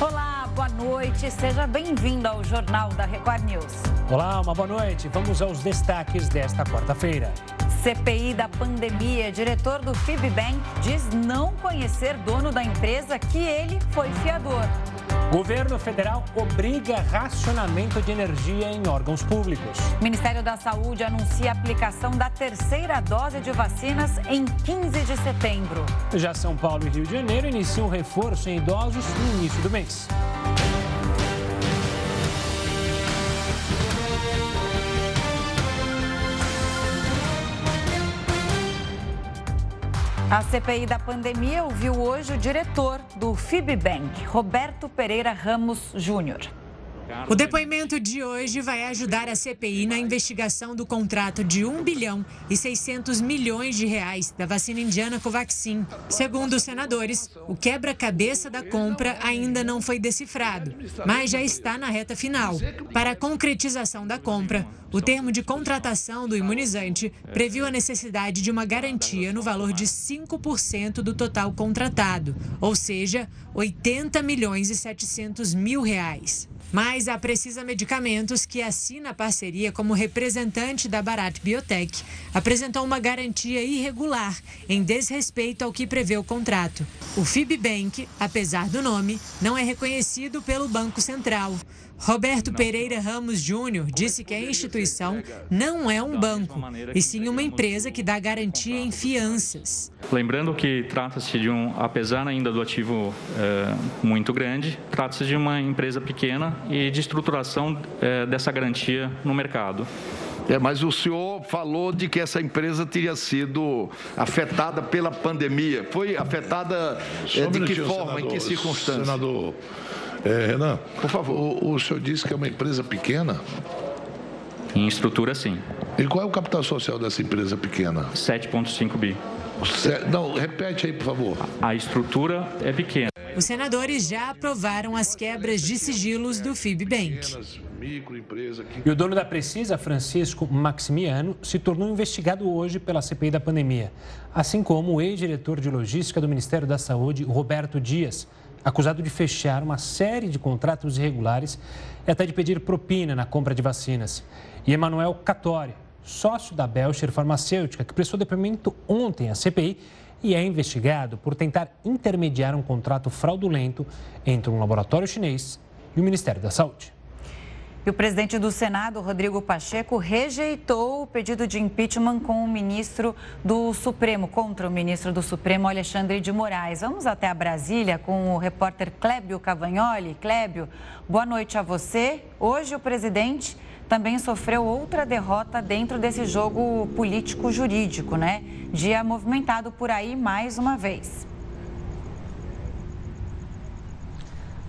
Olá, boa noite. Seja bem-vindo ao Jornal da Record News. Olá, uma boa noite. Vamos aos destaques desta quarta-feira. CPI da pandemia. Diretor do Fibbank diz não conhecer dono da empresa que ele foi fiador. Governo federal obriga racionamento de energia em órgãos públicos. Ministério da Saúde anuncia a aplicação da terceira dose de vacinas em 15 de setembro. Já São Paulo e Rio de Janeiro iniciam reforço em idosos no início do mês. A CPI da pandemia ouviu hoje o diretor do Fibbank, Roberto Pereira Ramos Júnior. O depoimento de hoje vai ajudar a CPI na investigação do contrato de 1 bilhão e 600 milhões de reais da vacina indiana Covaxin. Segundo os senadores, o quebra-cabeça da compra ainda não foi decifrado, mas já está na reta final. Para a concretização da compra, o termo de contratação do imunizante previu a necessidade de uma garantia no valor de 5% do total contratado, ou seja, 80 milhões e 700 mil reais. Mas a Precisa Medicamentos, que assina a parceria como representante da Barat Biotech, apresentou uma garantia irregular em desrespeito ao que prevê o contrato. O Fibbank, apesar do nome, não é reconhecido pelo Banco Central. Roberto Pereira Ramos Júnior disse que a instituição não é um banco, e sim uma empresa que dá garantia em fianças. Lembrando que trata-se de um, apesar ainda do ativo é, muito grande, trata-se de uma empresa pequena e de estruturação é, dessa garantia no mercado. É, mas o senhor falou de que essa empresa teria sido afetada pela pandemia. Foi afetada é, de que forma, senador, em que circunstâncias? Senador, é, Renan, por favor. O, o senhor disse que é uma empresa pequena? Em estrutura, sim. E qual é o capital social dessa empresa pequena? 7,5 bi. Não, repete aí, por favor. A estrutura é pequena. Os senadores já aprovaram as quebras de sigilos do Fibbank. E o dono da Precisa, Francisco Maximiano, se tornou investigado hoje pela CPI da pandemia, assim como o ex-diretor de logística do Ministério da Saúde, Roberto Dias acusado de fechar uma série de contratos irregulares e até de pedir propina na compra de vacinas. E Emanuel Catori, sócio da Belcher Farmacêutica, que prestou depoimento ontem à CPI e é investigado por tentar intermediar um contrato fraudulento entre um laboratório chinês e o Ministério da Saúde. E o presidente do Senado, Rodrigo Pacheco, rejeitou o pedido de impeachment com o ministro do Supremo, contra o ministro do Supremo, Alexandre de Moraes. Vamos até a Brasília com o repórter Clébio Cavagnoli. Clébio, boa noite a você. Hoje o presidente também sofreu outra derrota dentro desse jogo político-jurídico, né? Dia movimentado por aí mais uma vez.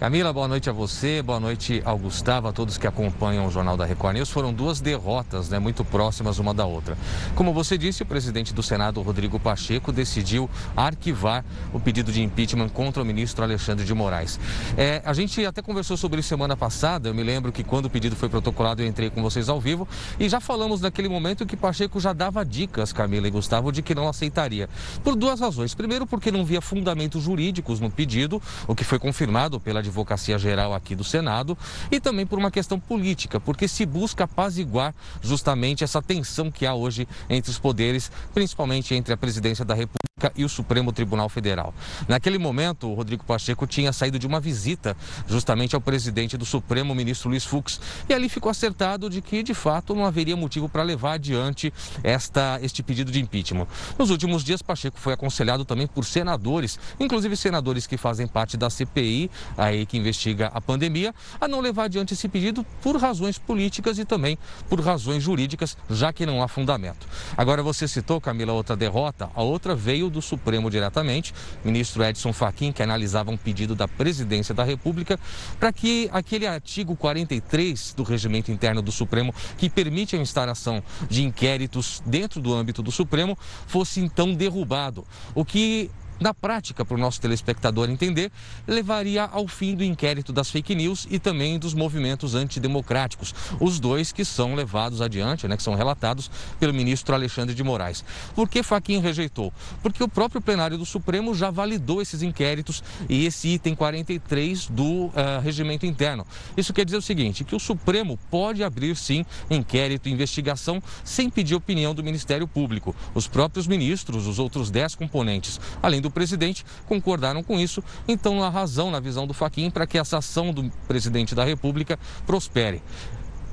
Camila, boa noite a você, boa noite ao Gustavo, a todos que acompanham o Jornal da Record News. Foram duas derrotas, né, muito próximas uma da outra. Como você disse, o presidente do Senado, Rodrigo Pacheco, decidiu arquivar o pedido de impeachment contra o ministro Alexandre de Moraes. É, a gente até conversou sobre isso semana passada, eu me lembro que quando o pedido foi protocolado eu entrei com vocês ao vivo e já falamos naquele momento que Pacheco já dava dicas, Camila e Gustavo, de que não aceitaria. Por duas razões. Primeiro, porque não via fundamentos jurídicos no pedido, o que foi confirmado pela Advocacia Geral aqui do Senado e também por uma questão política, porque se busca apaziguar justamente essa tensão que há hoje entre os poderes, principalmente entre a presidência da República e o Supremo Tribunal Federal. Naquele momento, o Rodrigo Pacheco tinha saído de uma visita justamente ao presidente do Supremo, ministro Luiz Fux, e ali ficou acertado de que, de fato, não haveria motivo para levar adiante esta, este pedido de impeachment. Nos últimos dias, Pacheco foi aconselhado também por senadores, inclusive senadores que fazem parte da CPI, aí que investiga a pandemia, a não levar adiante esse pedido por razões políticas e também por razões jurídicas, já que não há fundamento. Agora, você citou, Camila, outra derrota, a outra veio do Supremo diretamente, ministro Edson Fachin, que analisava um pedido da presidência da República para que aquele artigo 43 do regimento interno do Supremo, que permite a instalação de inquéritos dentro do âmbito do Supremo, fosse então derrubado. O que Na prática, para o nosso telespectador entender, levaria ao fim do inquérito das fake news e também dos movimentos antidemocráticos, os dois que são levados adiante, né, que são relatados pelo ministro Alexandre de Moraes. Por que Faquin rejeitou? Porque o próprio plenário do Supremo já validou esses inquéritos e esse item 43 do uh, regimento interno. Isso quer dizer o seguinte, que o Supremo pode abrir sim inquérito e investigação sem pedir opinião do Ministério Público. Os próprios ministros, os outros dez componentes, além do presidente, concordaram com isso. Então, há razão, na visão do Faquim, para que essa ação do presidente da República prospere.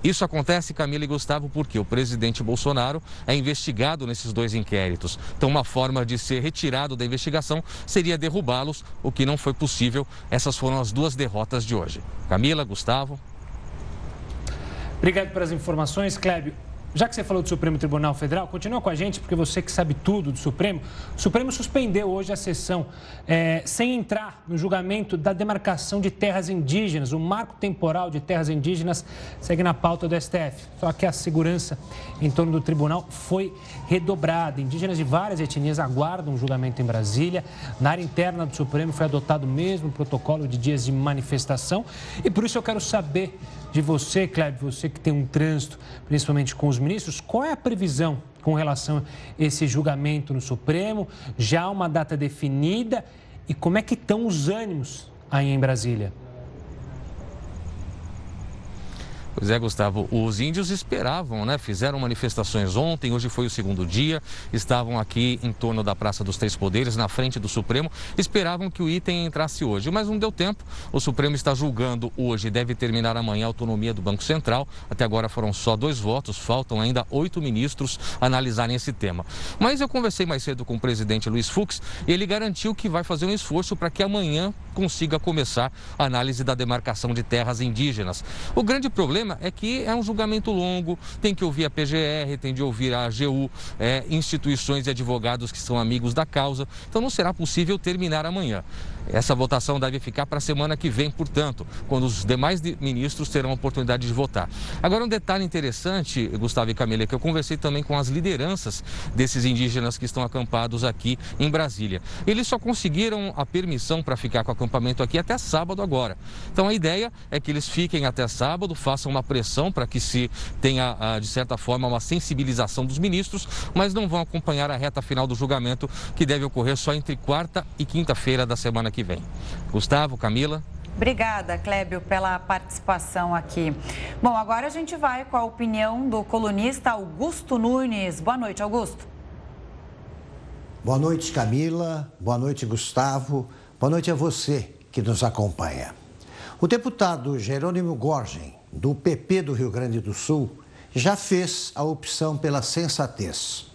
Isso acontece, Camila e Gustavo, porque o presidente Bolsonaro é investigado nesses dois inquéritos. Então, uma forma de ser retirado da investigação seria derrubá-los, o que não foi possível. Essas foram as duas derrotas de hoje. Camila, Gustavo. Obrigado pelas informações, Clébio. Já que você falou do Supremo Tribunal Federal, continua com a gente, porque você que sabe tudo do Supremo. O Supremo suspendeu hoje a sessão é, sem entrar no julgamento da demarcação de terras indígenas. O marco temporal de terras indígenas segue na pauta do STF. Só que a segurança em torno do tribunal foi redobrada. Indígenas de várias etnias aguardam um julgamento em Brasília. Na área interna do Supremo foi adotado o mesmo protocolo de dias de manifestação. E por isso eu quero saber de você, Cléber, você que tem um trânsito, principalmente com os ministros, qual é a previsão com relação a esse julgamento no Supremo? Já uma data definida? E como é que estão os ânimos aí em Brasília? Pois é, Gustavo, os índios esperavam, né? Fizeram manifestações ontem, hoje foi o segundo dia, estavam aqui em torno da Praça dos Três Poderes, na frente do Supremo, esperavam que o item entrasse hoje, mas não deu tempo. O Supremo está julgando hoje, deve terminar amanhã a autonomia do Banco Central. Até agora foram só dois votos, faltam ainda oito ministros analisarem esse tema. Mas eu conversei mais cedo com o presidente Luiz Fux e ele garantiu que vai fazer um esforço para que amanhã consiga começar a análise da demarcação de terras indígenas. O grande problema problema é que é um julgamento longo, tem que ouvir a PGR, tem de ouvir a AGU, é, instituições e advogados que são amigos da causa. Então não será possível terminar amanhã. Essa votação deve ficar para a semana que vem, portanto, quando os demais ministros terão a oportunidade de votar. Agora, um detalhe interessante, Gustavo e Camila, é que eu conversei também com as lideranças desses indígenas que estão acampados aqui em Brasília. Eles só conseguiram a permissão para ficar com o acampamento aqui até sábado agora. Então, a ideia é que eles fiquem até sábado, façam uma pressão para que se tenha, ah, de certa forma, uma sensibilização dos ministros, mas não vão acompanhar a reta final do julgamento, que deve ocorrer só entre quarta e quinta-feira da semana que que vem. Gustavo, Camila. Obrigada, Clébio, pela participação aqui. Bom, agora a gente vai com a opinião do colunista Augusto Nunes. Boa noite, Augusto. Boa noite, Camila. Boa noite, Gustavo. Boa noite a você que nos acompanha. O deputado Jerônimo Gorgen, do PP do Rio Grande do Sul, já fez a opção pela sensatez.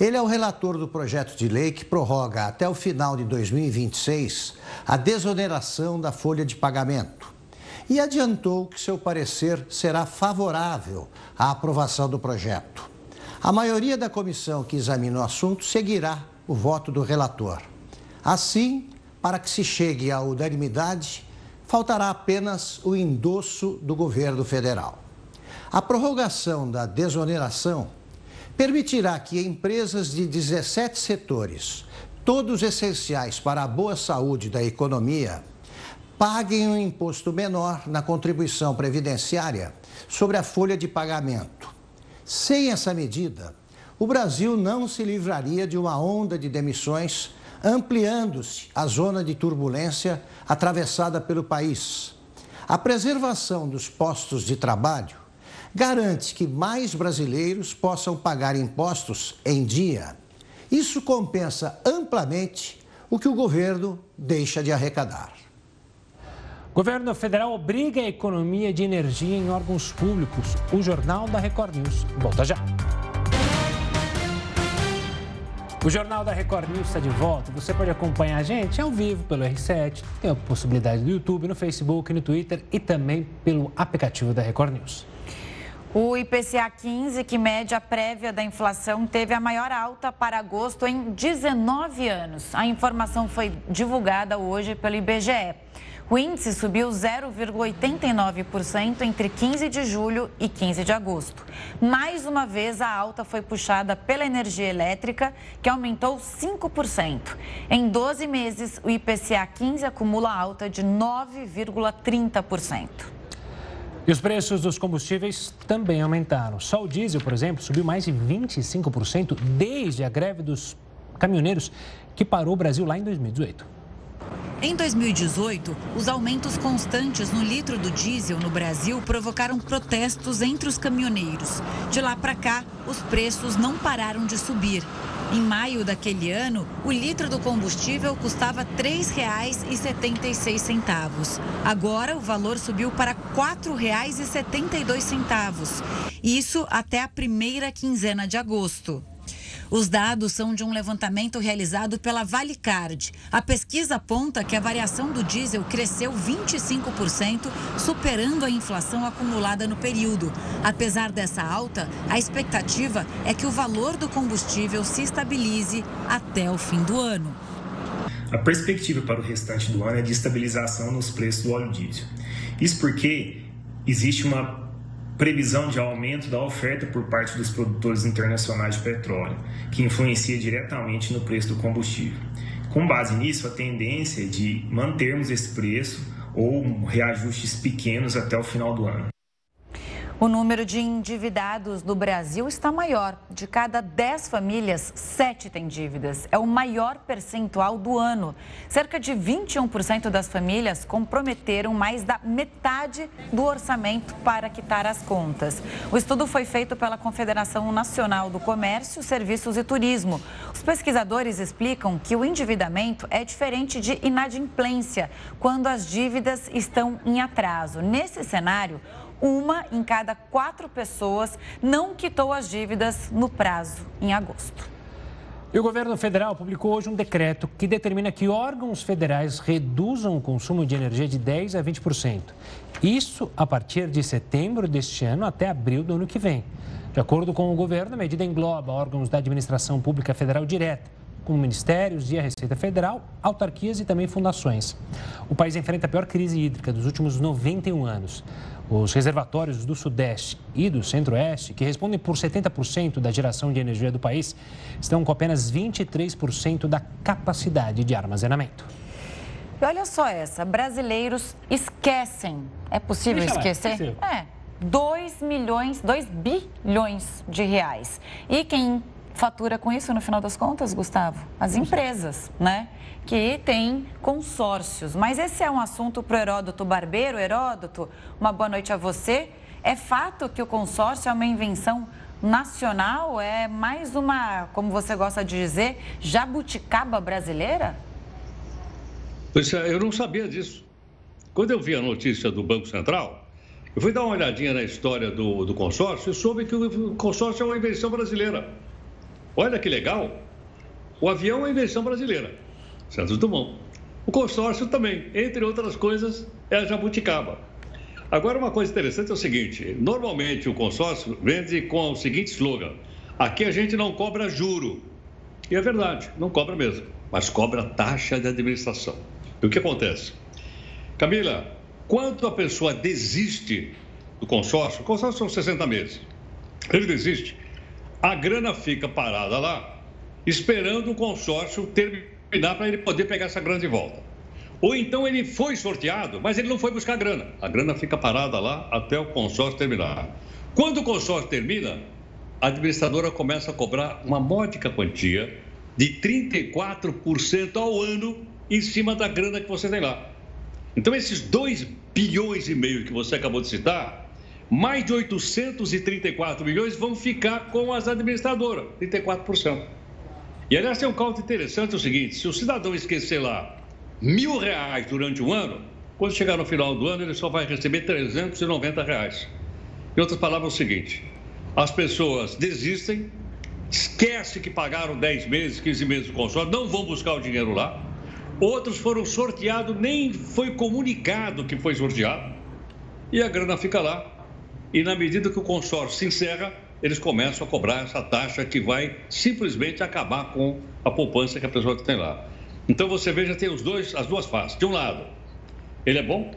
Ele é o relator do projeto de lei que prorroga até o final de 2026 a desoneração da folha de pagamento e adiantou que seu parecer será favorável à aprovação do projeto. A maioria da comissão que examina o assunto seguirá o voto do relator. Assim, para que se chegue à unanimidade, faltará apenas o endosso do governo federal. A prorrogação da desoneração permitirá que empresas de 17 setores, todos essenciais para a boa saúde da economia, paguem um imposto menor na contribuição previdenciária sobre a folha de pagamento. Sem essa medida, o Brasil não se livraria de uma onda de demissões, ampliando-se a zona de turbulência atravessada pelo país. A preservação dos postos de trabalho garante que mais brasileiros possam pagar impostos em dia. Isso compensa amplamente o que o governo deixa de arrecadar. O governo federal obriga a economia de energia em órgãos públicos. O Jornal da Record News volta já. O Jornal da Record News está de volta. Você pode acompanhar a gente ao vivo pelo R7, tem a possibilidade do YouTube, no Facebook, no Twitter e também pelo aplicativo da Record News. O IPCA 15, que mede a prévia da inflação, teve a maior alta para agosto em 19 anos. A informação foi divulgada hoje pelo IBGE. O índice subiu 0,89% entre 15 de julho e 15 de agosto. Mais uma vez, a alta foi puxada pela energia elétrica, que aumentou 5%. Em 12 meses, o IPCA 15 acumula alta de 9,30%. E os preços dos combustíveis também aumentaram. Só o diesel, por exemplo, subiu mais de 25% desde a greve dos caminhoneiros que parou o Brasil lá em 2018. Em 2018, os aumentos constantes no litro do diesel no Brasil provocaram protestos entre os caminhoneiros. De lá para cá, os preços não pararam de subir. Em maio daquele ano, o litro do combustível custava R$ 3,76. Agora, o valor subiu para R$ 4,72. Isso até a primeira quinzena de agosto. Os dados são de um levantamento realizado pela Valicard. A pesquisa aponta que a variação do diesel cresceu 25%, superando a inflação acumulada no período. Apesar dessa alta, a expectativa é que o valor do combustível se estabilize até o fim do ano. A perspectiva para o restante do ano é de estabilização nos preços do óleo diesel. Isso porque existe uma previsão de aumento da oferta por parte dos produtores internacionais de petróleo, que influencia diretamente no preço do combustível. Com base nisso, a tendência é de mantermos esse preço ou reajustes pequenos até o final do ano. O número de endividados no Brasil está maior. De cada 10 famílias, 7 têm dívidas. É o maior percentual do ano. Cerca de 21% das famílias comprometeram mais da metade do orçamento para quitar as contas. O estudo foi feito pela Confederação Nacional do Comércio, Serviços e Turismo. Os pesquisadores explicam que o endividamento é diferente de inadimplência, quando as dívidas estão em atraso. Nesse cenário, uma em cada quatro pessoas não quitou as dívidas no prazo, em agosto. E o governo federal publicou hoje um decreto que determina que órgãos federais reduzam o consumo de energia de 10% a 20%. Isso a partir de setembro deste ano até abril do ano que vem. De acordo com o governo, a medida engloba órgãos da administração pública federal direta, como ministérios e a Receita Federal, autarquias e também fundações. O país enfrenta a pior crise hídrica dos últimos 91 anos. Os reservatórios do Sudeste e do Centro-Oeste, que respondem por 70% da geração de energia do país, estão com apenas 23% da capacidade de armazenamento. E olha só essa, brasileiros esquecem. É possível Deixa esquecer? Lá, é. 2 milhões, 2 bilhões de reais. E quem fatura com isso no final das contas, Gustavo? As empresas, né? Que têm consórcios. Mas esse é um assunto para o Heródoto Barbeiro. Heródoto, uma boa noite a você. É fato que o consórcio é uma invenção nacional? É mais uma, como você gosta de dizer, jabuticaba brasileira? Pois é, eu não sabia disso. Quando eu vi a notícia do Banco Central, eu fui dar uma olhadinha na história do, do consórcio e soube que o consórcio é uma invenção brasileira. Olha que legal. O avião é invenção brasileira. Santos Dumont. O consórcio também, entre outras coisas, é a jabuticaba. Agora, uma coisa interessante é o seguinte: normalmente o consórcio vende com o seguinte slogan: aqui a gente não cobra juro. E é verdade, não cobra mesmo, mas cobra taxa de administração. E o que acontece? Camila, quando a pessoa desiste do consórcio, o consórcio são 60 meses, ele desiste, a grana fica parada lá, esperando o consórcio terminar para ele poder pegar essa grana de volta. Ou então ele foi sorteado, mas ele não foi buscar a grana. A grana fica parada lá até o consórcio terminar. Quando o consórcio termina, a administradora começa a cobrar uma módica quantia de 34% ao ano em cima da grana que você tem lá. Então, esses 2 bilhões e meio que você acabou de citar, mais de 834 milhões vão ficar com as administradoras, 34%. E aliás, tem um cálculo interessante: é o seguinte: se o cidadão esquecer lá mil reais durante um ano, quando chegar no final do ano, ele só vai receber 390 reais. Em outras palavras, é o seguinte: as pessoas desistem, esquecem que pagaram 10 meses, 15 meses do consórcio, não vão buscar o dinheiro lá. Outros foram sorteados, nem foi comunicado que foi sorteado. E a grana fica lá e na medida que o consórcio se encerra, eles começam a cobrar essa taxa que vai simplesmente acabar com a poupança que a pessoa tem lá. Então você veja, tem os dois, as duas faces. De um lado, ele é bom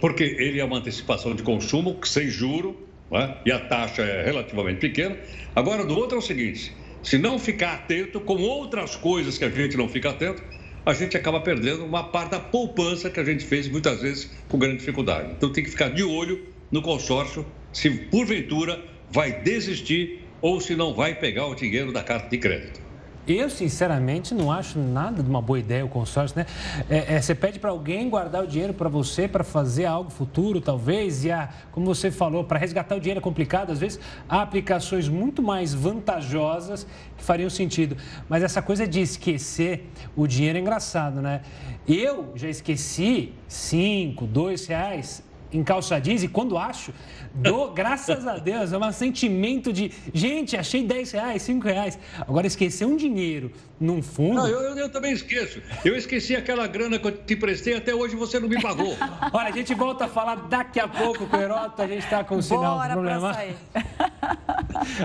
porque ele é uma antecipação de consumo sem juro é? e a taxa é relativamente pequena. Agora, do outro é o seguinte: se não ficar atento com outras coisas que a gente não fica atento, a gente acaba perdendo uma parte da poupança que a gente fez muitas vezes com grande dificuldade. Então tem que ficar de olho no consórcio se porventura vai desistir ou se não vai pegar o dinheiro da carta de crédito. Eu, sinceramente, não acho nada de uma boa ideia o consórcio, né? É, é, você pede para alguém guardar o dinheiro para você, para fazer algo futuro, talvez, e, a, como você falou, para resgatar o dinheiro é complicado, às vezes há aplicações muito mais vantajosas que fariam sentido. Mas essa coisa de esquecer o dinheiro é engraçado, né? Eu já esqueci cinco, dois reais em calça jeans e quando acho, dou, graças a Deus, é um sentimento de, gente, achei 10 reais, 5 reais. Agora, esquecer um dinheiro num fundo... Não, eu, eu, eu, também esqueço. Eu esqueci aquela grana que eu te prestei, até hoje você não me pagou. Olha, a gente volta a falar daqui a pouco com o Heroto, a gente está com o sinal Bora problema.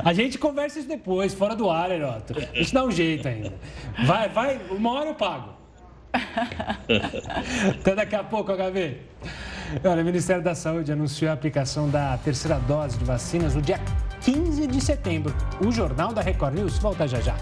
A gente conversa isso depois, fora do ar, Heroto. A gente dá um jeito ainda. Vai, vai, uma hora eu pago. Até daqui a pouco, HV. Olha, o Ministério da Saúde anunciou a aplicação da terceira dose de vacinas no dia 15 de setembro. O Jornal da Record News volta já já.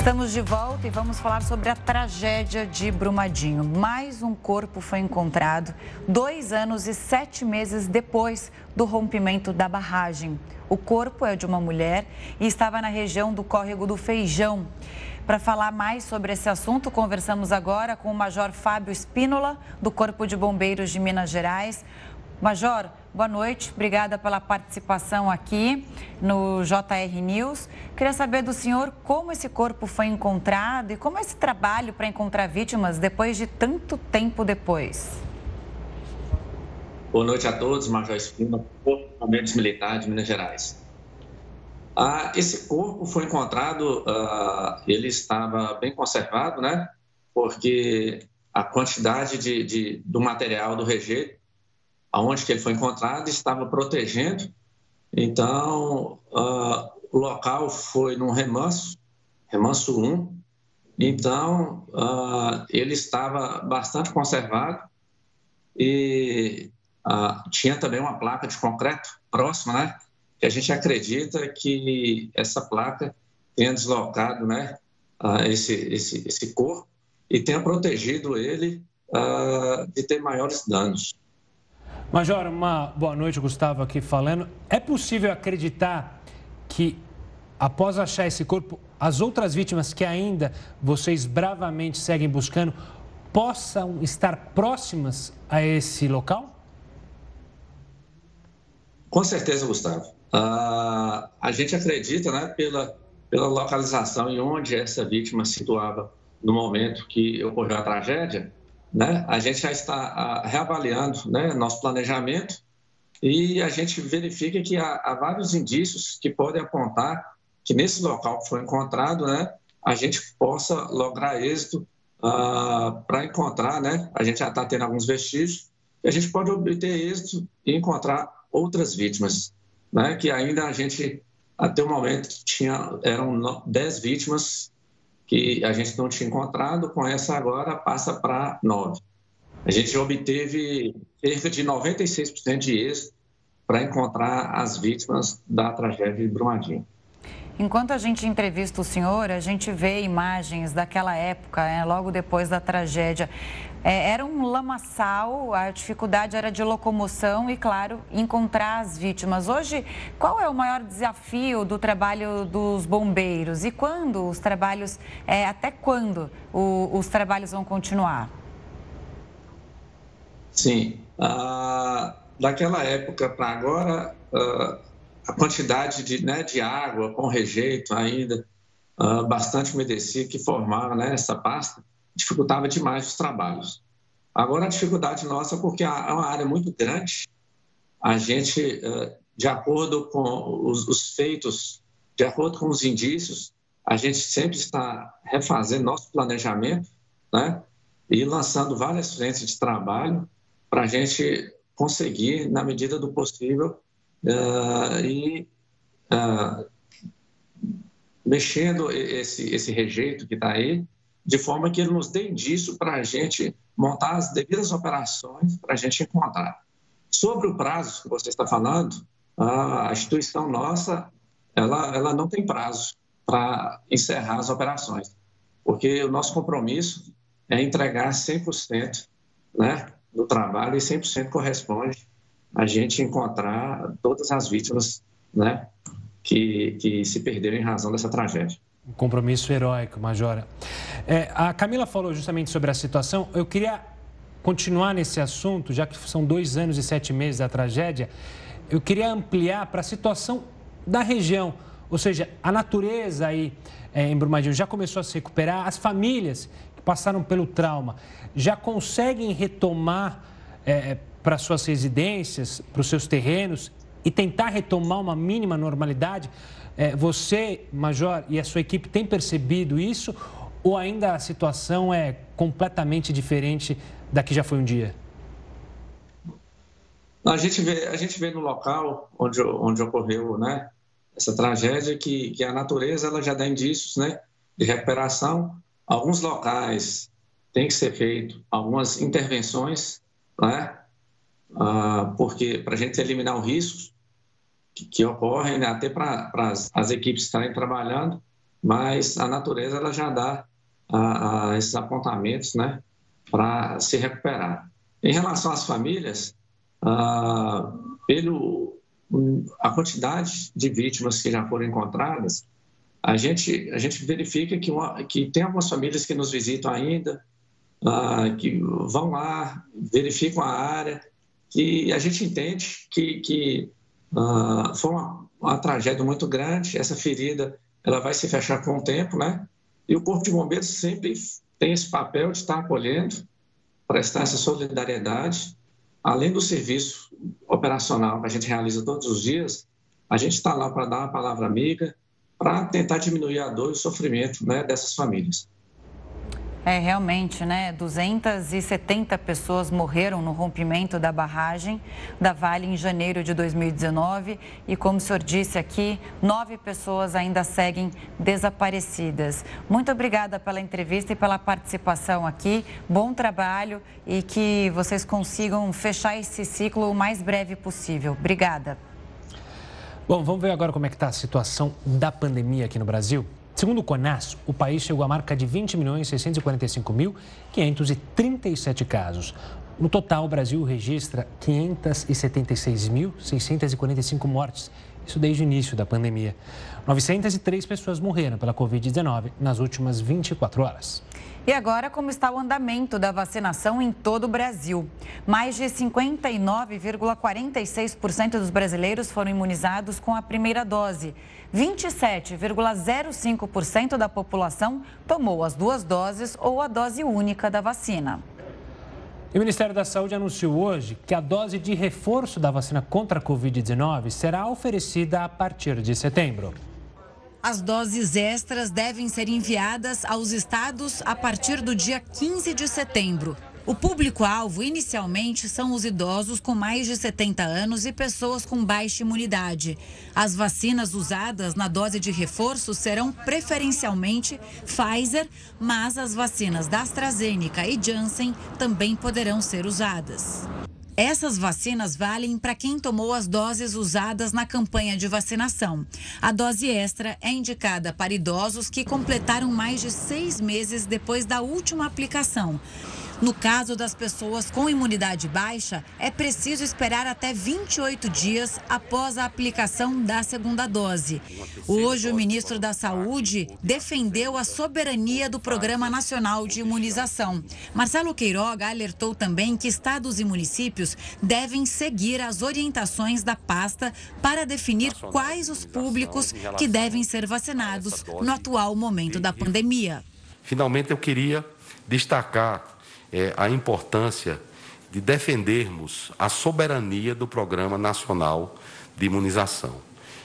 Estamos de volta e vamos falar sobre a tragédia de Brumadinho. Mais um corpo foi encontrado dois anos e sete meses depois do rompimento da barragem. O corpo é de uma mulher e estava na região do córrego do Feijão. Para falar mais sobre esse assunto, conversamos agora com o Major Fábio Espínola, do Corpo de Bombeiros de Minas Gerais. Major, boa noite, obrigada pela participação aqui no JR News. Queria saber do senhor como esse corpo foi encontrado e como é esse trabalho para encontrar vítimas depois de tanto tempo depois. Boa noite a todos, Major Espínola, Corpo de Bombeiros Militar de Minas Gerais. Ah, esse corpo foi encontrado, ah, ele estava bem conservado, né? Porque a quantidade de, de, do material do rejeito, aonde que ele foi encontrado, estava protegendo. Então, ah, o local foi num remanso, remanso 1. Então, ah, ele estava bastante conservado e ah, tinha também uma placa de concreto próxima, né? Que a gente acredita que essa placa tenha deslocado né, esse, esse, esse corpo e tenha protegido ele uh, de ter maiores danos. Major, uma boa noite, Gustavo aqui falando. É possível acreditar que, após achar esse corpo, as outras vítimas que ainda vocês bravamente seguem buscando possam estar próximas a esse local? Com certeza, Gustavo. Uh, a gente acredita, né, pela, pela localização e onde essa vítima se situava no momento que ocorreu a tragédia, né, a gente já está uh, reavaliando né, nosso planejamento e a gente verifica que há, há, vários indícios que podem apontar que nesse local que foi encontrado, né, a gente possa lograr êxito uh, para encontrar, né, a gente já está tendo alguns vestígios, e a gente pode obter êxito e encontrar outras vítimas né, que ainda a gente, até o momento, tinha, eram 10 vítimas que a gente não tinha encontrado, com essa agora passa para 9. A gente obteve cerca de 96% de êxito para encontrar as vítimas da tragédia de Brumadinho. Enquanto a gente entrevista o senhor, a gente vê imagens daquela época, né, logo depois da tragédia. É, era um lamaçal, a dificuldade era de locomoção e, claro, encontrar as vítimas. Hoje, qual é o maior desafio do trabalho dos bombeiros e quando os trabalhos, é, até quando o, os trabalhos vão continuar? Sim, ah, daquela época para agora, ah, a quantidade de, né, de água com rejeito ainda ah, bastante umedecida que formava né, essa pasta, dificultava demais os trabalhos. Agora, a dificuldade nossa, porque é uma área muito grande, a gente, eh, de acordo com os feitos, de acordo com os indícios, a gente sempre está refazendo nosso planejamento, né? E lançando várias frentes de trabalho para a gente conseguir, na medida do possível, uh, e uh, mexendo esse, esse rejeito que está aí, de forma que ele nos dê indício para a gente montar as devidas operações para a gente encontrar. Sobre o prazo que você está falando, a instituição nossa, ela, ela não tem prazo para encerrar as operações, porque o nosso compromisso é entregar 100% né, do trabalho e 100% corresponde a gente encontrar todas as vítimas né, que, que se perderam em razão dessa tragédia. Um compromisso heróico, Majora. É, a Camila falou justamente sobre a situação. Eu queria continuar nesse assunto, já que são dois anos e sete meses da tragédia. Eu queria ampliar para a situação da região, ou seja, a natureza aí é, em Brumadinho já começou a se recuperar, as famílias que passaram pelo trauma já conseguem retomar é, para suas residências, para os seus terrenos e tentar retomar uma mínima normalidade. É, você, Major, e a sua equipe têm percebido isso ou ainda a situação é completamente diferente da que já foi um dia? A gente vê, a gente vê no local onde, onde ocorreu né, essa tragédia que, que a natureza ela já dá indícios né, de recuperação. Alguns locais tem que ser feito algumas intervenções, né, ah, porque para a gente eliminar os riscos que, que ocorrem, né, até para as, equipes estarem trabalhando, mas a natureza ela já dá a, a esses apontamentos né, para se recuperar. Em relação às famílias, ah, pelo a quantidade de vítimas que já foram encontradas, a gente, a gente verifica que, uma, que tem algumas famílias que nos visitam ainda, ah, que vão lá, verificam a área, que a gente entende que, que ah, foi uma, uma tragédia muito grande, essa ferida ela vai se fechar com o tempo, né? E o Corpo de Bombeiros sempre tem esse papel de estar acolhendo, prestar essa solidariedade além do serviço operacional que a gente realiza todos os dias, a gente está lá para dar uma palavra amiga, para tentar diminuir a dor e o sofrimento né, dessas famílias. É, realmente, né? 270 pessoas morreram no rompimento da barragem da Vale em janeiro de 2019 e, como o senhor disse aqui, nove pessoas ainda seguem desaparecidas. Muito obrigada pela entrevista e pela participação aqui. Bom trabalho e que vocês consigam fechar esse ciclo o mais breve possível. Obrigada. Bom, vamos ver agora como é que está a situação da pandemia aqui no Brasil. Segundo o CONAS, o país chegou à marca de 20 milhões 645 mil 537 casos. No total, o Brasil registra 576.645 mortes, isso desde o início da pandemia. 903 pessoas morreram pela Covid-19 nas últimas 24 horas. E agora, como está o andamento da vacinação em todo o Brasil? Mais de 59,46% dos brasileiros foram imunizados com a primeira dose. 27,05% da população tomou as duas doses ou a dose única da vacina. o Ministério da Saúde anunciou hoje que a dose de reforço da vacina contra a Covid-19 será oferecida a partir de setembro. As doses extras devem ser enviadas aos estados a partir do dia 15 de setembro. O público-alvo inicialmente são os idosos com mais de 70 anos e pessoas com baixa imunidade. As vacinas usadas na dose de reforço serão preferencialmente Pfizer, mas as vacinas da AstraZeneca e Janssen também poderão ser usadas. Essas vacinas valem para quem tomou as doses usadas na campanha de vacinação. A dose extra é indicada para idosos que completaram mais de seis meses depois da última aplicação. No caso das pessoas com imunidade baixa, é preciso esperar até 28 dias após a aplicação da segunda dose. Hoje, o ministro da Saúde defendeu a soberania do Programa Nacional de Imunização. Marcelo Queiroga alertou também que estados e municípios devem seguir as orientações da pasta para definir quais os públicos que devem ser vacinados no atual momento da pandemia. Finalmente, eu queria destacar é, a importância de defendermos a soberania do Programa Nacional de Imunização.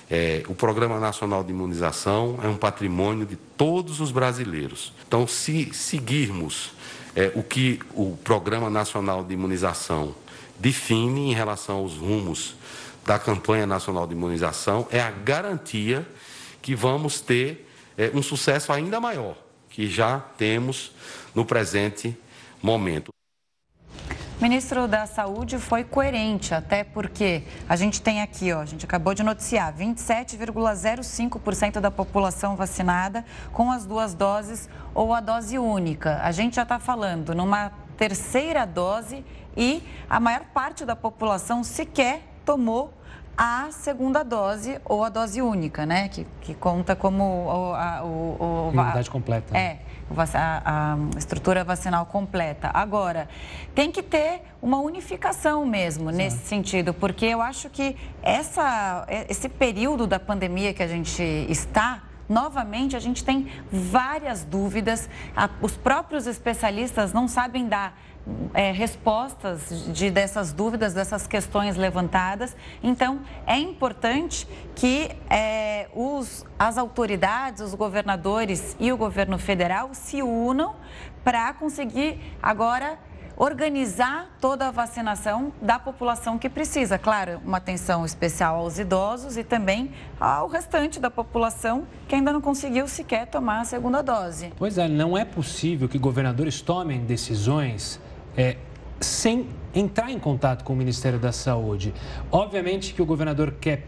É, o Programa Nacional de Imunização é um patrimônio de todos os brasileiros. Então, se seguirmos é, o que o Programa Nacional de Imunização define em relação aos rumos da campanha nacional de imunização, é a garantia que vamos ter é, um sucesso ainda maior que já temos no presente momento. O ministro da Saúde foi coerente, até porque a gente tem aqui, ó, a gente acabou de noticiar, 27,05% da população vacinada com as duas doses ou a dose única. A gente já está falando numa terceira dose e a maior parte da população sequer tomou a segunda dose ou a dose única, né? Que, que conta como o, a, o, o, Imunidade completa. Né? A, a estrutura vacinal completa. Agora, tem que ter uma unificação mesmo Sim. nesse sentido, porque eu acho que essa, esse período da pandemia que a gente está, novamente a gente tem várias dúvidas, os próprios especialistas não sabem dar é, respostas de, dessas dúvidas, dessas questões levantadas. Então, é importante que é, os, as autoridades, os governadores e o governo federal se unam para conseguir agora organizar toda a vacinação da população que precisa. Claro, uma atenção especial aos idosos e também ao restante da população que ainda não conseguiu sequer tomar a segunda dose. Pois é, não é possível que governadores tomem decisões é, sem entrar em contato com o Ministério da Saúde. Obviamente que o governador quer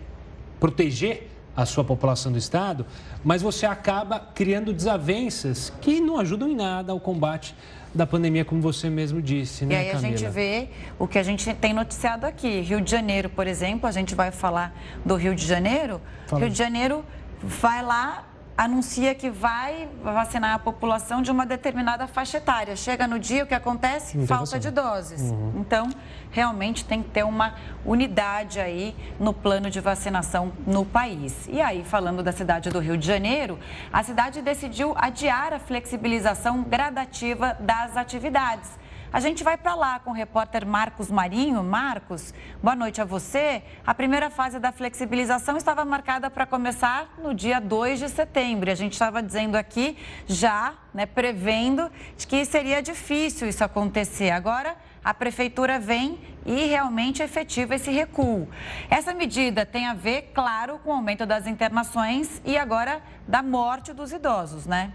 proteger a sua população do estado, mas você acaba criando desavenças que não ajudam em nada ao combate da pandemia, como você mesmo disse, né, E aí a gente vê o que a gente tem noticiado aqui. Rio de Janeiro, por exemplo, a gente vai falar do Rio de Janeiro. Fala. Rio de Janeiro vai lá anuncia que vai vacinar a população de uma determinada faixa etária. Chega no dia, o que acontece? Falta de doses. Uhum. Então, realmente tem que ter uma unidade aí no plano de vacinação no país. E aí, falando da cidade do Rio de Janeiro, a cidade decidiu adiar a flexibilização gradativa das atividades. A gente vai para lá com o repórter Marcos Marinho. Marcos, boa noite a você. A primeira fase da flexibilização estava marcada para começar no dia 2 de setembro. A gente estava dizendo aqui, já né, prevendo de que seria difícil isso acontecer. Agora, a prefeitura vem e realmente efetiva esse recuo. Essa medida tem a ver, claro, com o aumento das internações e agora da morte dos idosos, né?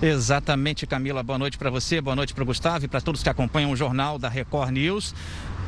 Exatamente, Camila. Boa noite para você, boa noite para o Gustavo e para todos que acompanham o jornal da Record News.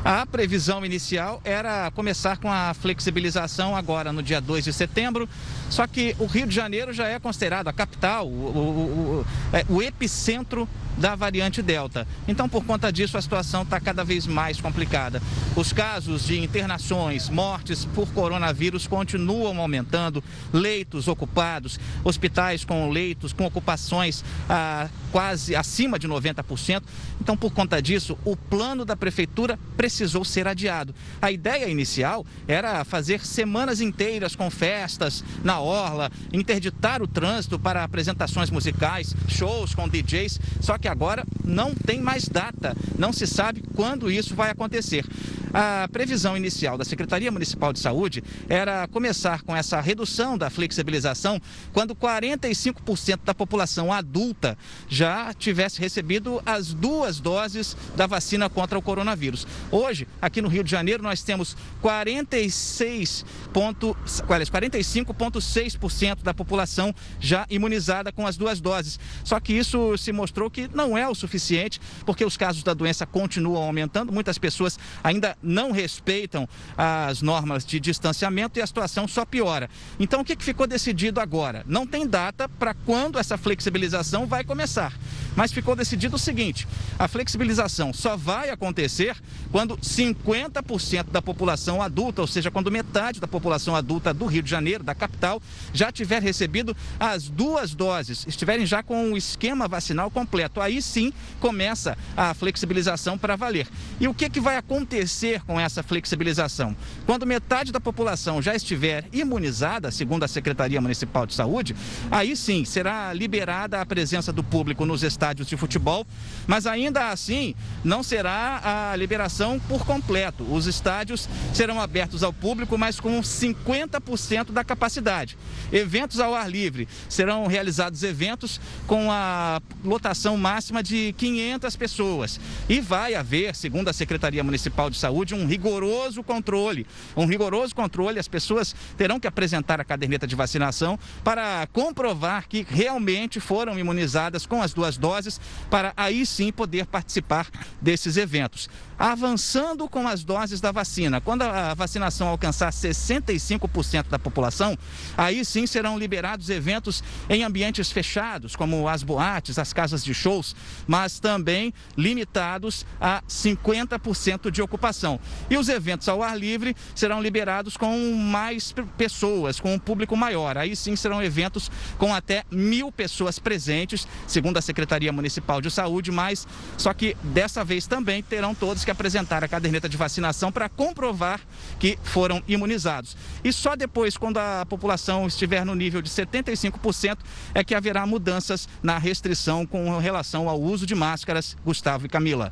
A previsão inicial era começar com a flexibilização agora no dia 2 de setembro, só que o Rio de Janeiro já é considerado a capital, o, o, o, é, o epicentro da variante Delta. Então, por conta disso, a situação está cada vez mais complicada. Os casos de internações, mortes por coronavírus continuam aumentando, leitos ocupados, hospitais com leitos, com ocupações ah, quase acima de 90%. Então, por conta disso, o plano da prefeitura precisou ser adiado. A ideia inicial era fazer semanas inteiras com festas na orla, interditar o trânsito para apresentações musicais, shows com DJs, só que agora não tem mais data, não se sabe quando isso vai acontecer. A previsão inicial da Secretaria Municipal de Saúde era começar com essa redução da flexibilização quando 45% da população adulta já tivesse recebido as duas doses da vacina contra o coronavírus. Hoje, aqui no Rio de Janeiro, nós temos 46 45,6% da população já imunizada com as duas doses. Só que isso se mostrou que não é o suficiente, porque os casos da doença continuam aumentando, muitas pessoas ainda não respeitam as normas de distanciamento e a situação só piora. Então, o que ficou decidido agora? Não tem data para quando essa flexibilização vai começar, mas ficou decidido o seguinte: a flexibilização só vai acontecer quando 50% da população adulta, ou seja, quando metade da população adulta do Rio de Janeiro, da capital, já tiver recebido as duas doses, estiverem já com o esquema vacinal completo. Aí sim começa a flexibilização para valer. E o que, que vai acontecer? com essa flexibilização? Quando metade da população já estiver imunizada, segundo a Secretaria Municipal de Saúde, aí sim será liberada a presença do público nos estádios de futebol, mas ainda assim não será a liberação por completo. Os estádios serão abertos ao público, mas com 50% da capacidade. Eventos ao ar livre serão realizados eventos com a lotação máxima de 500 pessoas e vai haver, segundo a Secretaria Municipal de Saúde, um rigoroso controle, um rigoroso controle. As pessoas terão que apresentar a caderneta de vacinação para comprovar que realmente foram imunizadas com as duas doses, para aí sim poder participar desses eventos. Avançando com as doses da vacina, quando a vacinação alcançar 65% da população, aí sim serão liberados eventos em ambientes fechados, como as boates, as casas de shows, mas também limitados a 50% de ocupação. E os eventos ao ar livre serão liberados com mais pessoas, com um público maior. Aí sim serão eventos com até mil pessoas presentes, segundo a Secretaria Municipal de Saúde, mas só que dessa vez também terão todos que apresentar a caderneta de vacinação para comprovar que foram imunizados. E só depois, quando a população estiver no nível de 75%, é que haverá mudanças na restrição com relação ao uso de máscaras. Gustavo e Camila.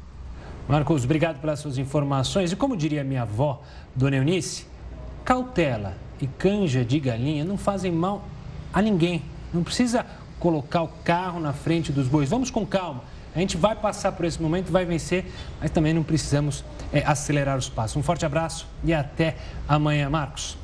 Marcos, obrigado pelas suas informações. E como diria minha avó, Dona Eunice, cautela e canja de galinha não fazem mal a ninguém. Não precisa colocar o carro na frente dos bois. Vamos com calma. A gente vai passar por esse momento, vai vencer, mas também não precisamos é, acelerar os passos. Um forte abraço e até amanhã, Marcos.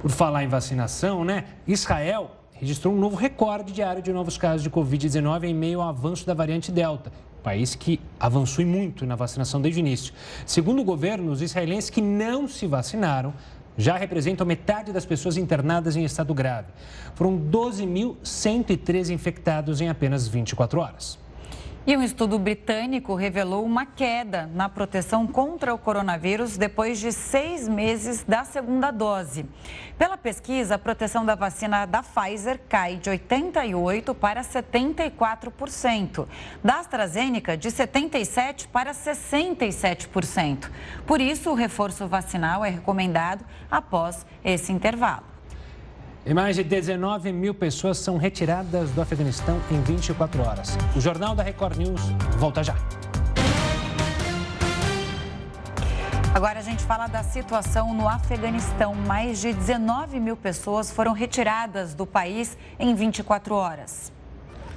Por falar em vacinação, né? Israel registrou um novo recorde diário de novos casos de Covid-19 em meio ao avanço da variante Delta país que avançou muito na vacinação desde o início. Segundo o governo, os israelenses que não se vacinaram já representam metade das pessoas internadas em estado grave. Foram 12.113 infectados em apenas 24 horas. E um estudo britânico revelou uma queda na proteção contra o coronavírus depois de seis meses da segunda dose. Pela pesquisa, a proteção da vacina da Pfizer cai de 88% para 74%, da AstraZeneca de 77% para 67%. Por isso, o reforço vacinal é recomendado após esse intervalo. E mais de 19 mil pessoas são retiradas do Afeganistão em 24 horas. O Jornal da Record News volta já. Agora a gente fala da situação no Afeganistão. Mais de 19 mil pessoas foram retiradas do país em 24 horas.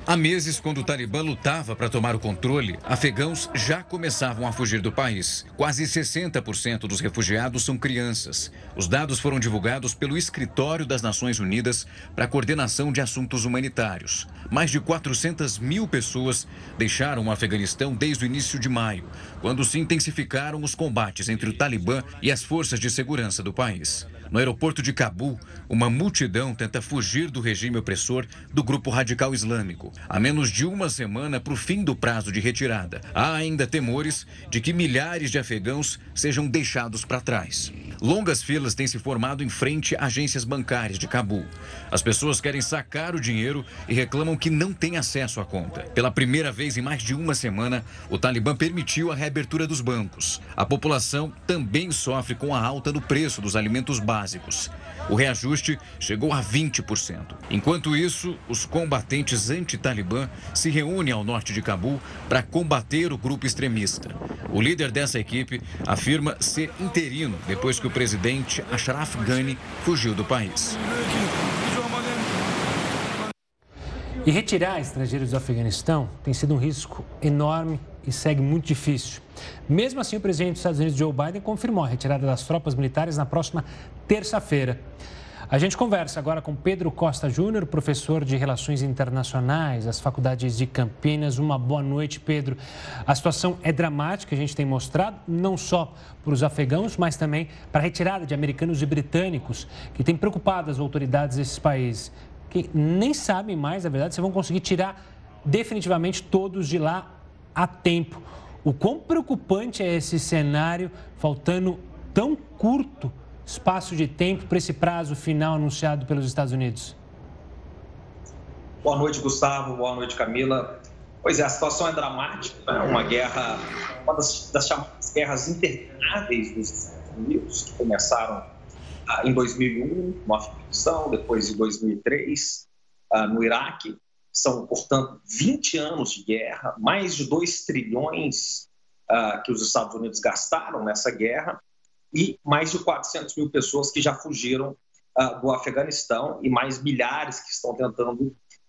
Há meses, quando o Talibã lutava para tomar o controle, afegãos já começavam a fugir do país. Quase 60% dos refugiados são crianças. Os dados foram divulgados pelo Escritório das Nações Unidas para a Coordenação de Assuntos Humanitários. Mais de 400 mil pessoas deixaram o Afeganistão desde o início de maio, quando se intensificaram os combates entre o Talibã e as forças de segurança do país. No aeroporto de Cabul, uma multidão tenta fugir do regime opressor do grupo radical islâmico. A menos de uma semana para o fim do prazo de retirada, há ainda temores de que milhares de afegãos sejam deixados para trás. Longas filas têm se formado em frente a agências bancárias de Cabul. As pessoas querem sacar o dinheiro e reclamam que não têm acesso à conta. Pela primeira vez em mais de uma semana, o Talibã permitiu a reabertura dos bancos. A população também sofre com a alta do preço dos alimentos básicos. O reajuste chegou a 20%. Enquanto isso, os combatentes anti-Talibã se reúnem ao norte de Cabul para combater o grupo extremista. O líder dessa equipe afirma ser interino depois que o presidente Ashraf Ghani fugiu do país. E retirar estrangeiros do Afeganistão tem sido um risco enorme e segue muito difícil. Mesmo assim, o presidente dos Estados Unidos, Joe Biden, confirmou a retirada das tropas militares na próxima terça-feira. A gente conversa agora com Pedro Costa Júnior, professor de Relações Internacionais das faculdades de Campinas. Uma boa noite, Pedro. A situação é dramática, a gente tem mostrado, não só para os afegãos, mas também para a retirada de americanos e britânicos, que tem preocupado as autoridades desses países que nem sabem mais, na verdade, se vão conseguir tirar definitivamente todos de lá a tempo. O quão preocupante é esse cenário, faltando tão curto espaço de tempo para esse prazo final anunciado pelos Estados Unidos? Boa noite, Gustavo. Boa noite, Camila. Pois é, a situação é dramática. Né? Uma guerra, uma das, das chamadas guerras intermináveis dos Estados Unidos, que começaram ah, em 2001 no Afeganistão, depois em 2003 ah, no Iraque. São, portanto, 20 anos de guerra, mais de 2 trilhões uh, que os Estados Unidos gastaram nessa guerra e mais de 400 mil pessoas que já fugiram uh, do Afeganistão e mais milhares que estão tentando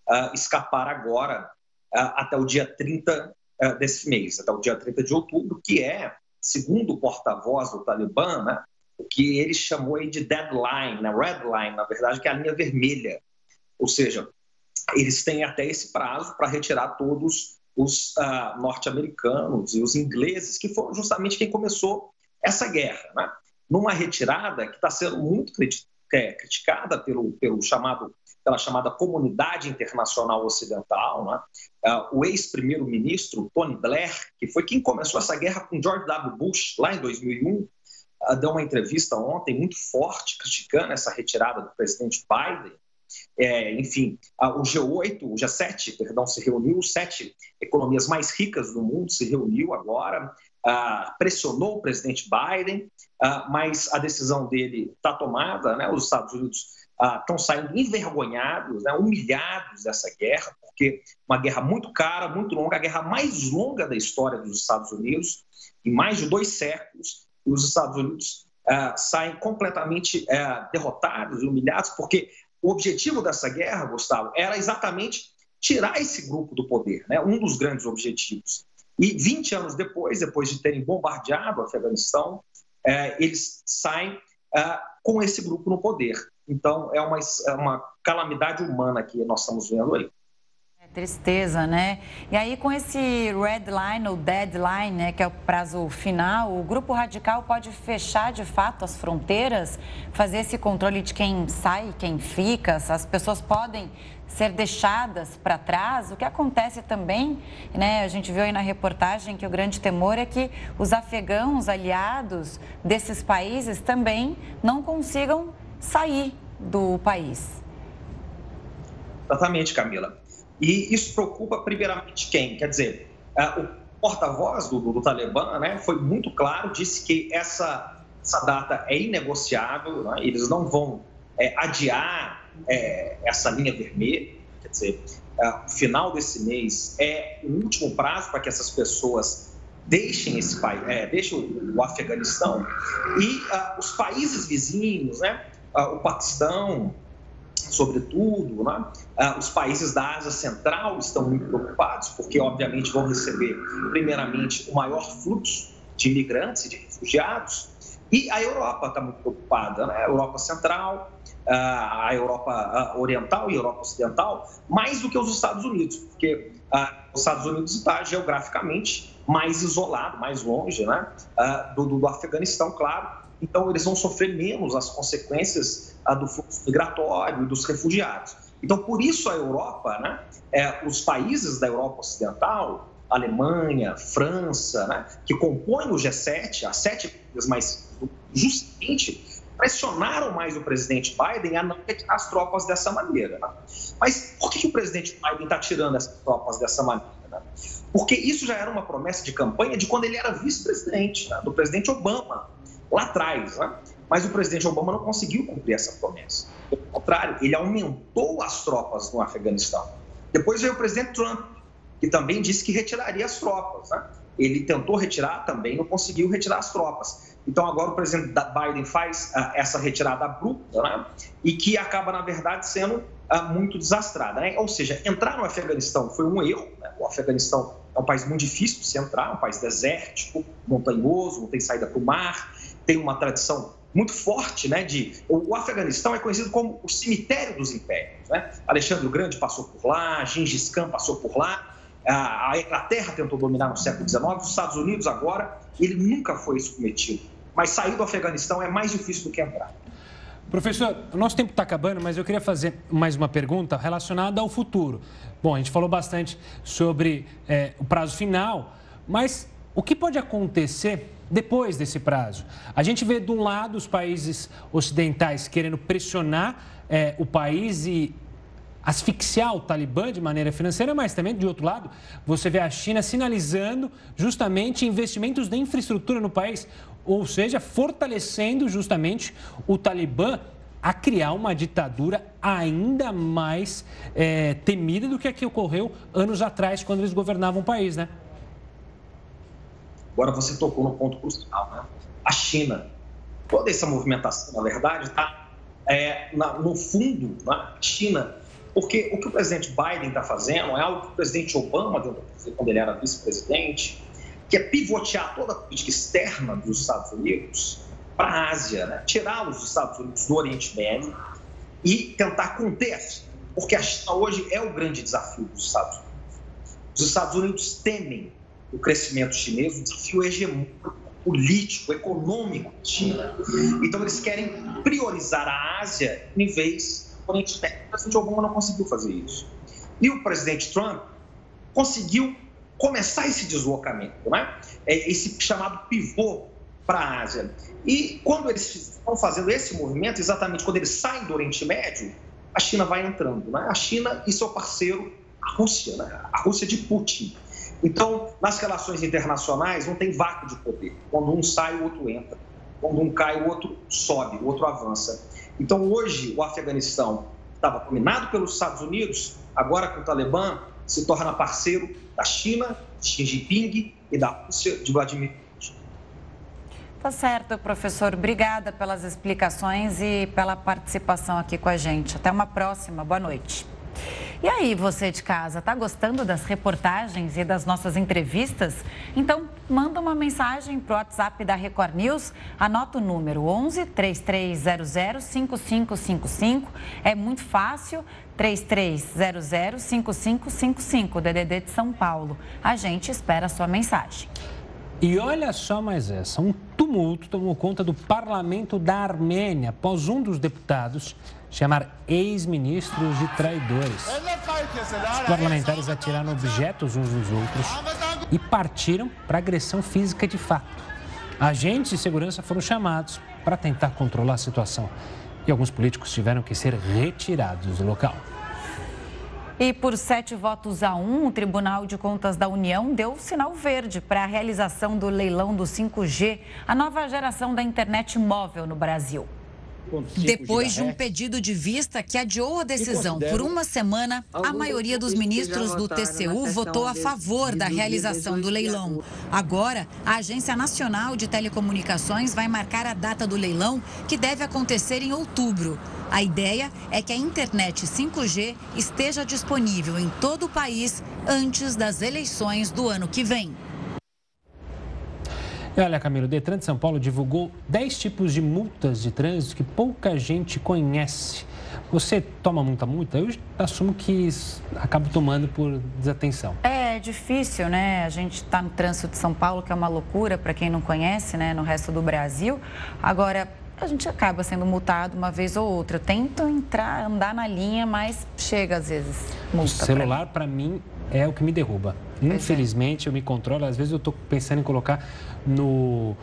uh, escapar agora até o dia 30 desse mês, até o dia 30 de outubro, que é, segundo o porta-voz do Talibã, né, o que ele chamou de deadline, né, red line, na verdade, que é a linha vermelha. Ou seja, eles têm até esse prazo para retirar todos os uh, norte-americanos e os ingleses, que foram justamente quem começou essa guerra, né? numa retirada que está sendo muito é, criticada pelo, pelo chamado, pela chamada comunidade internacional ocidental. Né? Uh, o ex-primeiro-ministro Tony Blair, que foi quem começou essa guerra com George W. Bush lá em 2001, uh, ah, deu uma entrevista ontem muito forte criticando essa retirada do presidente Biden é, enfim, o G8, o G7, perdão, se reuniu, sete economias mais ricas do mundo se reuniu agora, ah, pressionou o presidente Biden, ah, mas a decisão dele está tomada, né? Os Estados Unidos estão ah, saindo envergonhados, né? humilhados dessa guerra, porque uma guerra muito cara, muito longa, a guerra mais longa da história dos Estados Unidos, em mais de dois séculos, os Estados Unidos saem completamente uh, derrotados e humilhados, porque o objetivo dessa guerra, Gustavo, era exatamente tirar esse grupo do poder, né? um dos grandes objetivos. E 20 anos depois, depois de terem bombardeado o Afeganistão, é, eles saem é, com esse grupo no poder. Então, é uma, é uma calamidade humana que nós estamos vendo aí. Tristeza, né? E aí, com esse red line ou deadline, né, que é o prazo final, o grupo radical pode fechar de fato as fronteiras, fazer esse controle de quem sai, quem fica, as pessoas podem ser deixadas para trás. O que acontece também, né, a gente viu aí na reportagem que o grande temor é que os afegãos aliados desses países também não consigam sair do país. Exatamente, Camila. E isso preocupa primeiramente quem? Quer dizer, uh, o porta-voz do, do, do, Talibã né, foi muito claro, disse que essa, essa data é inegociável, né, eles não vão é, adiar é, essa linha vermelha, quer dizer, o final desse mês é o último prazo para que essas pessoas deixem esse país, é, deixem o, o Afeganistão e uh, os países vizinhos, né, o Paquistão, sobretudo, né? Ah, os países da Ásia Central estão muito preocupados, porque, obviamente, vão receber, primeiramente, o maior fluxo de imigrantes e de refugiados, e a Europa está muito preocupada, né? a Europa Central, a Europa Oriental e a Europa Ocidental, mais do que os Estados Unidos, porque os Estados Unidos está geograficamente mais isolado, mais longe né? do, do Afeganistão, claro, então eles vão sofrer menos as consequências do fluxo migratório e dos refugiados. Então, por isso a Europa, né, é, os países da Europa Ocidental, Alemanha, França, né, que compõem o G7, as sete mais justamente pressionaram mais o presidente Biden a não retirar as tropas dessa maneira. Né? Mas por que o presidente Biden está tirando essas tropas dessa maneira? Né? Porque isso já era uma promessa de campanha de quando ele era vice-presidente, né? do presidente Obama lá atrás. Né? Mas o presidente Obama não conseguiu cumprir essa promessa. Pelo contrário, ele aumentou as tropas no Afeganistão. Depois veio o presidente Trump, que também disse que retiraria as tropas. Ele tentou retirar, também não conseguiu retirar as tropas. Então agora o presidente Biden faz uh, essa retirada abrupta, né? E que acaba, na verdade, sendo uh, muito desastrada. Né? Ou seja, entrar no Afeganistão foi um erro. Né? O Afeganistão é um país muito difícil de se entrar, um país desértico, montanhoso, não tem saída para o mar tem uma tradição muito forte, né? De o Afeganistão é conhecido como o cemitério dos impérios, né? Alexandre o Grande passou por lá, Gengis Khan passou por lá, a Inglaterra tentou dominar no século XIX, os Estados Unidos agora, ele nunca foi submetido. Mas sair do Afeganistão é mais difícil do que entrar. Professor, nosso tempo está acabando, mas eu queria fazer mais uma pergunta relacionada ao futuro. Bom, a gente falou bastante sobre é, o prazo final, mas o que pode acontecer depois desse prazo. A gente vê, de um lado, os países ocidentais querendo pressionar é, o país e asfixiar o Talibã de maneira financeira, mas também, de outro lado, você vê a China sinalizando justamente investimentos de infraestrutura no país, ou seja, fortalecendo justamente o Talibã a criar uma ditadura ainda mais é, temida do que a que ocorreu anos atrás, quando eles governavam o país, né? Agora você tocou no ponto crucial, né? A China. Toda essa movimentação, na verdade, está é, no fundo, né? China. Porque o que o presidente Biden está fazendo é algo que o presidente Obama quando ele era vice-presidente, que é pivotear toda a política externa dos Estados Unidos para a Ásia, né? tirar os Estados Unidos do Oriente Médio e tentar conter, porque a China hoje é o grande desafio dos Estados Unidos. Os Estados Unidos temem o crescimento chinês, o desafio hegemônico, político, econômico da China. Então, eles querem priorizar a Ásia em vez do Oriente Médio. O presidente Obama não conseguiu fazer isso. E o presidente Trump conseguiu começar esse deslocamento, né? É esse chamado pivô para a Ásia. E quando eles estão fazendo esse movimento, exatamente quando eles saem do Oriente Médio, a China vai entrando. Né? A China e seu parceiro, a Rússia, né? a Rússia de Putin. Então, nas relações internacionais, não tem vácuo de poder. Quando um sai, o outro entra. Quando um cai, o outro sobe, o outro avança. Então, hoje, o Afeganistão estava dominado pelos Estados Unidos, agora com o Talibã, se torna parceiro da China, de Xi Jinping, e da Rússia, de Vladimir Putin. Tá certo, professor. Obrigada pelas explicações e pela participação aqui com a gente. Até uma próxima. Boa noite. E aí, você de casa, tá gostando das reportagens e das nossas entrevistas? Então, manda uma mensagem pro WhatsApp da Record News, anota o número 11 3300 5555. É muito fácil, 3300 5555, DDD de São Paulo. A gente espera a sua mensagem. E olha só mais essa: um tumulto tomou conta do parlamento da Armênia após um dos deputados chamar ex-ministros de traidores. Os parlamentares atiraram objetos uns nos outros e partiram para agressão física de fato. Agentes de segurança foram chamados para tentar controlar a situação e alguns políticos tiveram que ser retirados do local. E por sete votos a um, o Tribunal de Contas da União deu sinal verde para a realização do leilão do 5G, a nova geração da internet móvel no Brasil. Depois de um pedido de vista que adiou a decisão por uma semana, a maioria dos ministros do TCU votou a favor da realização do leilão. Agora, a Agência Nacional de Telecomunicações vai marcar a data do leilão, que deve acontecer em outubro. A ideia é que a internet 5G esteja disponível em todo o país antes das eleições do ano que vem. E olha, Camilo, o Detran de São Paulo divulgou 10 tipos de multas de trânsito que pouca gente conhece. Você toma muita multa? Eu assumo que acabo tomando por desatenção. É difícil, né? A gente está no trânsito de São Paulo, que é uma loucura para quem não conhece, né? No resto do Brasil. Agora, a gente acaba sendo multado uma vez ou outra. Eu tento entrar, andar na linha, mas chega às vezes multa. O celular, para mim, é o que me derruba. É. Infelizmente, eu me controlo. Às vezes, eu estou pensando em colocar no,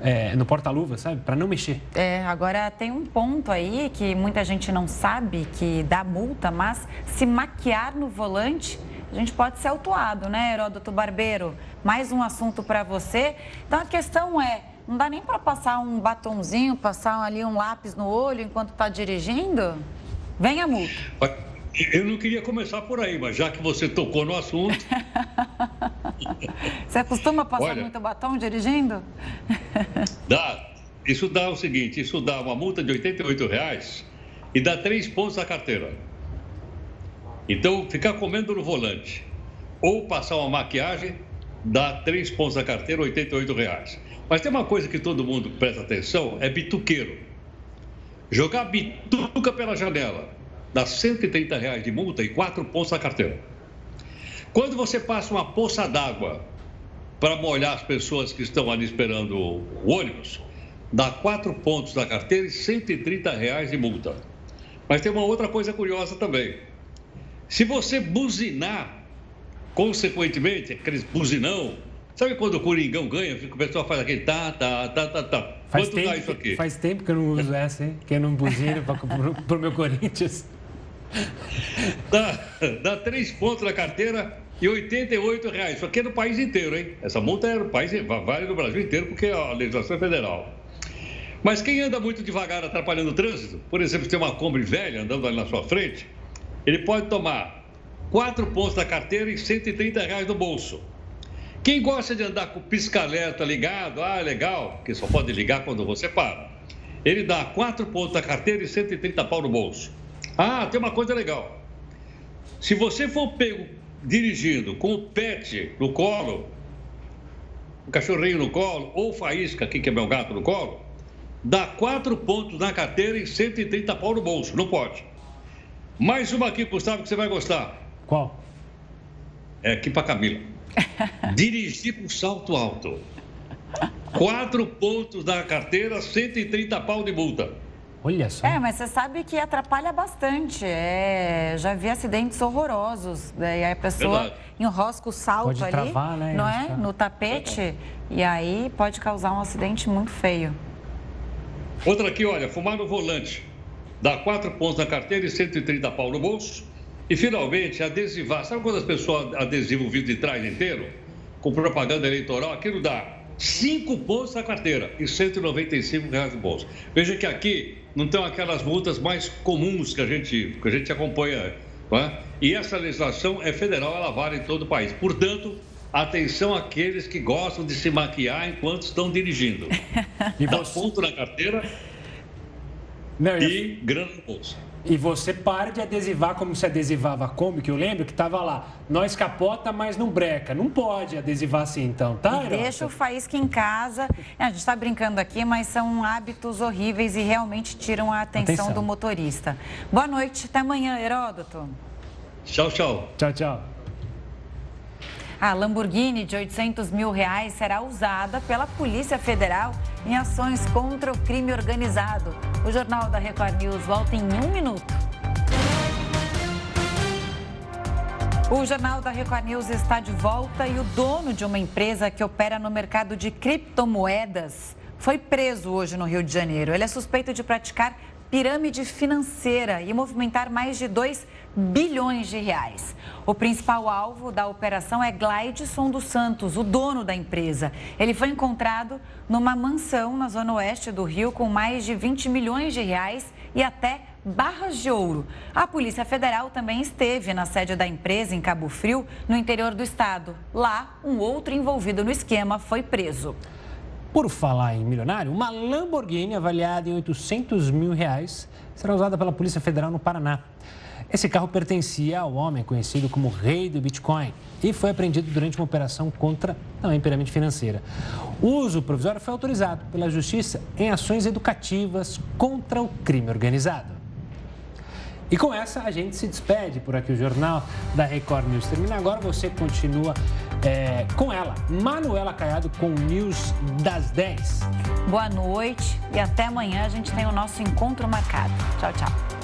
é, no porta-luva, sabe? Para não mexer. É, agora tem um ponto aí que muita gente não sabe que dá multa, mas se maquiar no volante, a gente pode ser autuado, né, Heródoto Barbeiro? Mais um assunto para você. Então a questão é, não dá nem para passar um batonzinho, passar ali um lápis no olho enquanto está dirigindo? Vem a multa. Eu não queria começar por aí, mas já que você tocou no assunto. você costuma passar Olha, muito batom dirigindo? dá. Isso dá o seguinte: isso dá uma multa de R$ reais e dá três pontos na carteira. Então, ficar comendo no volante ou passar uma maquiagem dá três pontos na carteira, R$ reais. Mas tem uma coisa que todo mundo presta atenção: é bituqueiro. Jogar bituca pela janela dá 130 reais de multa e 4 pontos na carteira. Quando você passa uma poça d'água para molhar as pessoas que estão ali esperando o ônibus, dá 4 pontos na carteira e 130 reais de multa. Mas tem uma outra coisa curiosa também. Se você buzinar, consequentemente, aqueles buzinão, sabe quando o Coringão ganha, o pessoal faz aquele tá, tá, tá, tá, tá. Faz Quanto tempo, dá isso aqui? Faz tempo que eu não uso essa, hein? Que eu não buzino para o meu Corinthians. Dá, dá três pontos na carteira e 88 reais. Isso aqui é no país inteiro, hein? Essa multa é no país, vale no Brasil inteiro, porque a legislação é federal. Mas quem anda muito devagar atrapalhando o trânsito, por exemplo, se tem uma Kombi velha andando ali na sua frente, ele pode tomar quatro pontos da carteira e 130 reais no bolso. Quem gosta de andar com o pisca-alerta ligado, ah, legal, porque só pode ligar quando você para. Ele dá quatro pontos da carteira e 130 pau no bolso. Ah, tem uma coisa legal. Se você for pego dirigindo com o pet no colo, o cachorrinho no colo, ou faísca, aqui que é meu gato no colo, dá quatro pontos na carteira e 130 pau no bolso. Não pode. Mais uma aqui, Gustavo, que você vai gostar. Qual? É aqui para Camila. Dirigir com salto alto. Quatro pontos na carteira, 130 pau de multa. Olha só. É, mas você sabe que atrapalha bastante. É, já vi acidentes horrorosos. Daí a pessoa Verdade. enrosca o salto pode ali, travar, né, não é? No tapete. E aí pode causar um acidente muito feio. Outra aqui, olha, fumar no volante. Dá quatro pontos na carteira e 130 pau no bolso. E finalmente, adesivar. Sabe quando as pessoas adesivam o vidro de trás inteiro? Com propaganda eleitoral, aquilo dá cinco pontos na carteira e 195 reais no bolso. Veja que aqui não tem aquelas multas mais comuns que a gente, que a gente acompanha. É? E essa legislação é federal, ela vale em todo o país. Portanto, atenção àqueles que gostam de se maquiar enquanto estão dirigindo. E dá ponto na carteira não, e grana no bolso. E você para de adesivar como se adesivava a Kombi, que eu lembro que estava lá, nós capota, mas não breca. Não pode adesivar assim, então, tá? E deixa o faísca em casa. É, a gente está brincando aqui, mas são hábitos horríveis e realmente tiram a atenção, atenção, do motorista. Boa noite, até amanhã, Heródoto. Tchau, tchau. Tchau, tchau. A Lamborghini de 800 mil reais será usada pela Polícia Federal em ações contra o crime organizado. O Jornal da Record News volta em um minuto. O Jornal da Record News está de volta e o dono de uma empresa que opera no mercado de criptomoedas foi preso hoje no Rio de Janeiro. Ele é suspeito de praticar pirâmide financeira e movimentar mais de 2 bilhões de reais. O principal alvo da operação é Glideson dos Santos, o dono da empresa. Ele foi encontrado numa mansão na zona oeste do Rio com mais de 20 milhões de reais e até barras de ouro. A Polícia Federal também esteve na sede da empresa em Cabo Frio, no interior do estado. Lá, um outro envolvido no esquema foi preso. Por falar em milionário, uma Lamborghini avaliada em 800 mil reais será usada pela Polícia Federal no Paraná. Esse carro pertencia ao homem conhecido como Rei do Bitcoin e foi apreendido durante uma operação contra também pirâmide financeira. O uso provisório foi autorizado pela Justiça em ações educativas contra o crime organizado. E com essa a gente se despede por aqui. O Jornal da Record News termina agora. Você continua é, com ela, Manuela Caiado, com o News das 10. Boa noite e até amanhã a gente tem o nosso encontro marcado. Tchau, tchau.